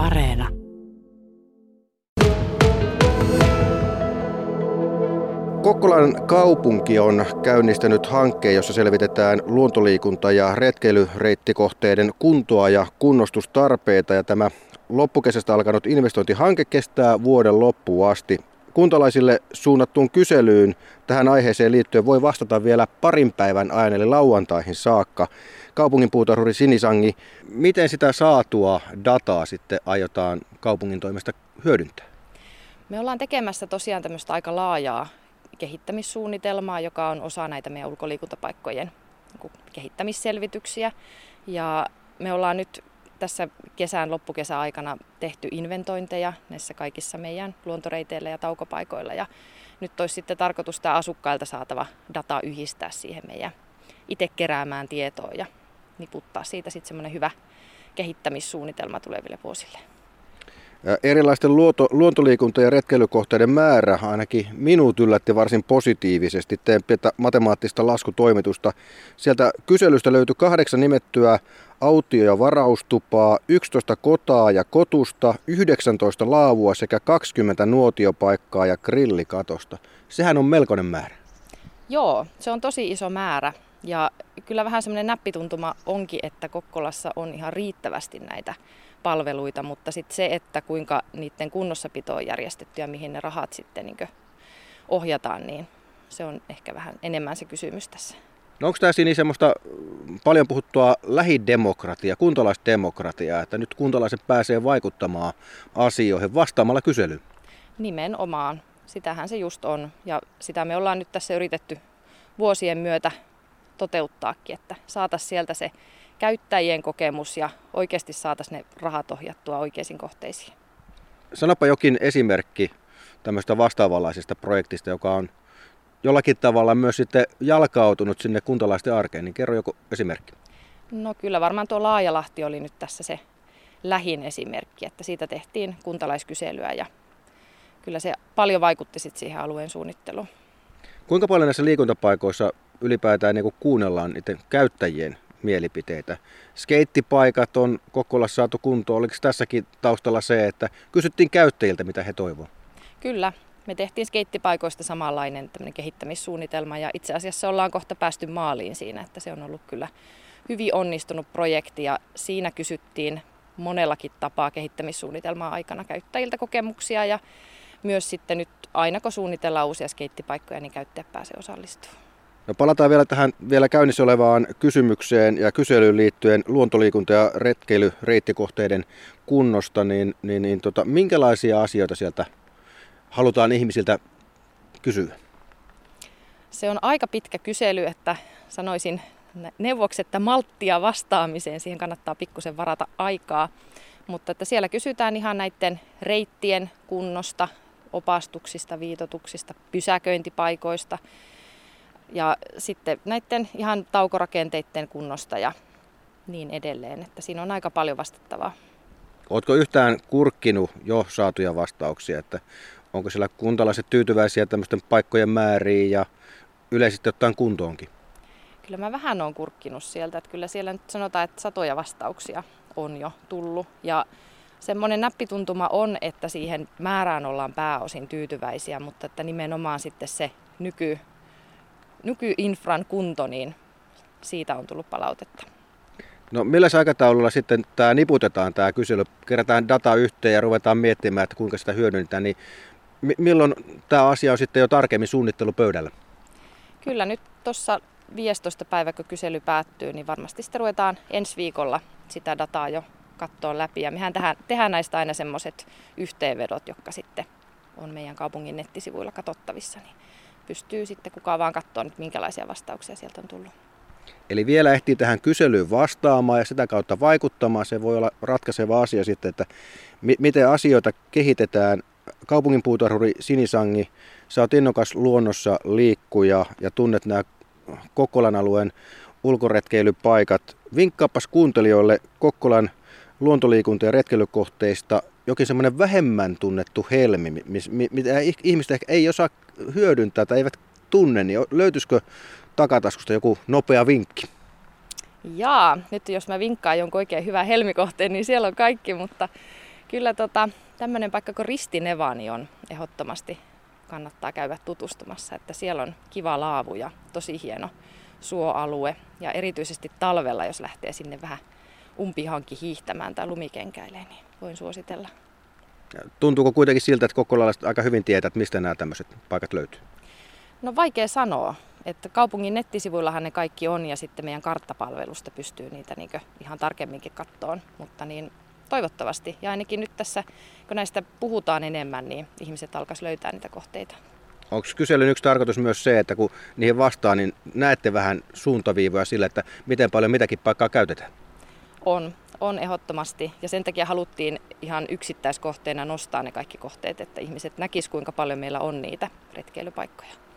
Areena. Kokkolan kaupunki on käynnistänyt hankkeen, jossa selvitetään luontoliikunta- ja retkeilyreittikohteiden kuntoa ja kunnostustarpeita. Ja tämä loppukesästä alkanut investointihanke kestää vuoden loppuun asti. Kuntalaisille suunnattuun kyselyyn tähän aiheeseen liittyen voi vastata vielä parin päivän ajan eli lauantaihin saakka. Kaupungin puutarhuri Sinisangi, miten sitä saatua dataa sitten aiotaan kaupungin toimesta hyödyntää? Me ollaan tekemässä tosiaan tämmöistä aika laajaa kehittämissuunnitelmaa, joka on osa näitä meidän ulkoliikuntapaikkojen niin kehittämisselvityksiä. Ja me ollaan nyt tässä kesän loppukesän aikana tehty inventointeja näissä kaikissa meidän luontoreiteillä ja taukopaikoilla. Ja nyt olisi sitten tarkoitus tämä asukkailta saatava data yhdistää siihen meidän itse keräämään tietoa ja niputtaa siitä sitten semmoinen hyvä kehittämissuunnitelma tuleville vuosille. Erilaisten luonto, luontoliikunta- ja retkeilykohteiden määrä ainakin minut yllätti varsin positiivisesti. Teen pientä matemaattista laskutoimitusta. Sieltä kyselystä löytyi kahdeksan nimettyä autio- ja varaustupaa, 11 kotaa ja kotusta, 19 laavua sekä 20 nuotiopaikkaa ja grillikatosta. Sehän on melkoinen määrä. Joo, se on tosi iso määrä. Ja kyllä vähän semmoinen näppituntuma onkin, että Kokkolassa on ihan riittävästi näitä palveluita, mutta sitten se, että kuinka niiden kunnossapito on järjestetty ja mihin ne rahat sitten niin ohjataan, niin se on ehkä vähän enemmän se kysymys tässä. No onko tämä siinä semmoista paljon puhuttua lähidemokratiaa, kuntalaisdemokratiaa, että nyt kuntalaiset pääsee vaikuttamaan asioihin vastaamalla kyselyyn? Nimenomaan. Sitähän se just on. Ja sitä me ollaan nyt tässä yritetty vuosien myötä toteuttaakin, että saataisiin sieltä se käyttäjien kokemus ja oikeasti saataisiin ne rahat ohjattua oikeisiin kohteisiin. Sanapa jokin esimerkki tämmöistä vastaavanlaisesta projektista, joka on jollakin tavalla myös sitten jalkautunut sinne kuntalaisten arkeen, niin kerro joku esimerkki. No kyllä varmaan tuo Laajalahti oli nyt tässä se lähin esimerkki, että siitä tehtiin kuntalaiskyselyä ja kyllä se paljon vaikutti sitten siihen alueen suunnitteluun. Kuinka paljon näissä liikuntapaikoissa ylipäätään niin kuunnellaan niiden käyttäjien mielipiteitä. Skeittipaikat on Kokkolassa saatu kuntoon. Oliko tässäkin taustalla se, että kysyttiin käyttäjiltä, mitä he toivovat? Kyllä. Me tehtiin skeittipaikoista samanlainen kehittämissuunnitelma ja itse asiassa ollaan kohta päästy maaliin siinä, että se on ollut kyllä hyvin onnistunut projekti ja siinä kysyttiin monellakin tapaa kehittämissuunnitelmaa aikana käyttäjiltä kokemuksia ja myös sitten nyt aina kun suunnitellaan uusia skeittipaikkoja, niin käyttäjät pääsee osallistumaan. No palataan vielä tähän vielä käynnissä olevaan kysymykseen ja kyselyyn liittyen luontoliikunta- ja retkeilyreittikohteiden kunnosta, niin, niin, niin tota, minkälaisia asioita sieltä halutaan ihmisiltä kysyä? Se on aika pitkä kysely, että sanoisin neuvoksi, että malttia vastaamiseen, siihen kannattaa pikkusen varata aikaa. Mutta että siellä kysytään ihan näiden reittien kunnosta, opastuksista, viitotuksista, pysäköintipaikoista, ja sitten näiden ihan taukorakenteiden kunnosta ja niin edelleen. Että siinä on aika paljon vastattavaa. Oletko yhtään kurkkinut jo saatuja vastauksia, että onko siellä kuntalaiset tyytyväisiä tämmöisten paikkojen määriin ja yleisesti ottaen kuntoonkin? Kyllä mä vähän on kurkkinut sieltä, että kyllä siellä nyt sanotaan, että satoja vastauksia on jo tullut. Ja semmoinen näppituntuma on, että siihen määrään ollaan pääosin tyytyväisiä, mutta että nimenomaan sitten se nyky, nykyinfran kunto, niin siitä on tullut palautetta. No millä aikataululla sitten tämä niputetaan tämä kysely, kerätään data yhteen ja ruvetaan miettimään, että kuinka sitä hyödynnetään, niin milloin tämä asia on sitten jo tarkemmin suunnittelupöydällä? Kyllä nyt tuossa 15. päivä, kun kysely päättyy, niin varmasti sitten ruvetaan ensi viikolla sitä dataa jo katsoa läpi. Ja mehän tehdään, tehdään näistä aina semmoiset yhteenvedot, jotka sitten on meidän kaupungin nettisivuilla katsottavissa. Niin pystyy sitten kukaan vaan katsoa nyt minkälaisia vastauksia sieltä on tullut. Eli vielä ehtii tähän kyselyyn vastaamaan ja sitä kautta vaikuttamaan. Se voi olla ratkaiseva asia sitten, että mi- miten asioita kehitetään. Kaupungin puutarhuri Sinisangi, sä oot innokas luonnossa liikkuja ja tunnet nämä Kokkolan alueen ulkoretkeilypaikat. Vinkkaapas kuuntelijoille Kokkolan luontoliikunta- ja retkeilykohteista jokin semmoinen vähemmän tunnettu helmi, mitä ihmiset ehkä ei osaa hyödyntää tai eivät tunne, niin löytyisikö takataskusta joku nopea vinkki? Jaa, nyt jos mä vinkkaan jonkun oikein hyvän helmikohteen, niin siellä on kaikki, mutta Kyllä tota, tämmöinen paikka kuin Ristinevani on ehdottomasti kannattaa käydä tutustumassa, että siellä on kiva laavu ja tosi hieno suoalue ja erityisesti talvella, jos lähtee sinne vähän umpihanki hiihtämään tai lumikenkäilee, niin voin suositella. Tuntuuko kuitenkin siltä, että kokkolaiset aika hyvin tietää, että mistä nämä tämmöiset paikat löytyy? No vaikea sanoa. Että kaupungin nettisivuillahan ne kaikki on ja sitten meidän karttapalvelusta pystyy niitä niin ihan tarkemminkin kattoon. Mutta niin toivottavasti ja ainakin nyt tässä, kun näistä puhutaan enemmän, niin ihmiset alkaisi löytää niitä kohteita. Onko kyselyn yksi tarkoitus myös se, että kun niihin vastaan, niin näette vähän suuntaviivoja sille, että miten paljon mitäkin paikkaa käytetään? On, on ehdottomasti. Ja sen takia haluttiin ihan yksittäiskohteena nostaa ne kaikki kohteet, että ihmiset näkisivät kuinka paljon meillä on niitä retkeilypaikkoja.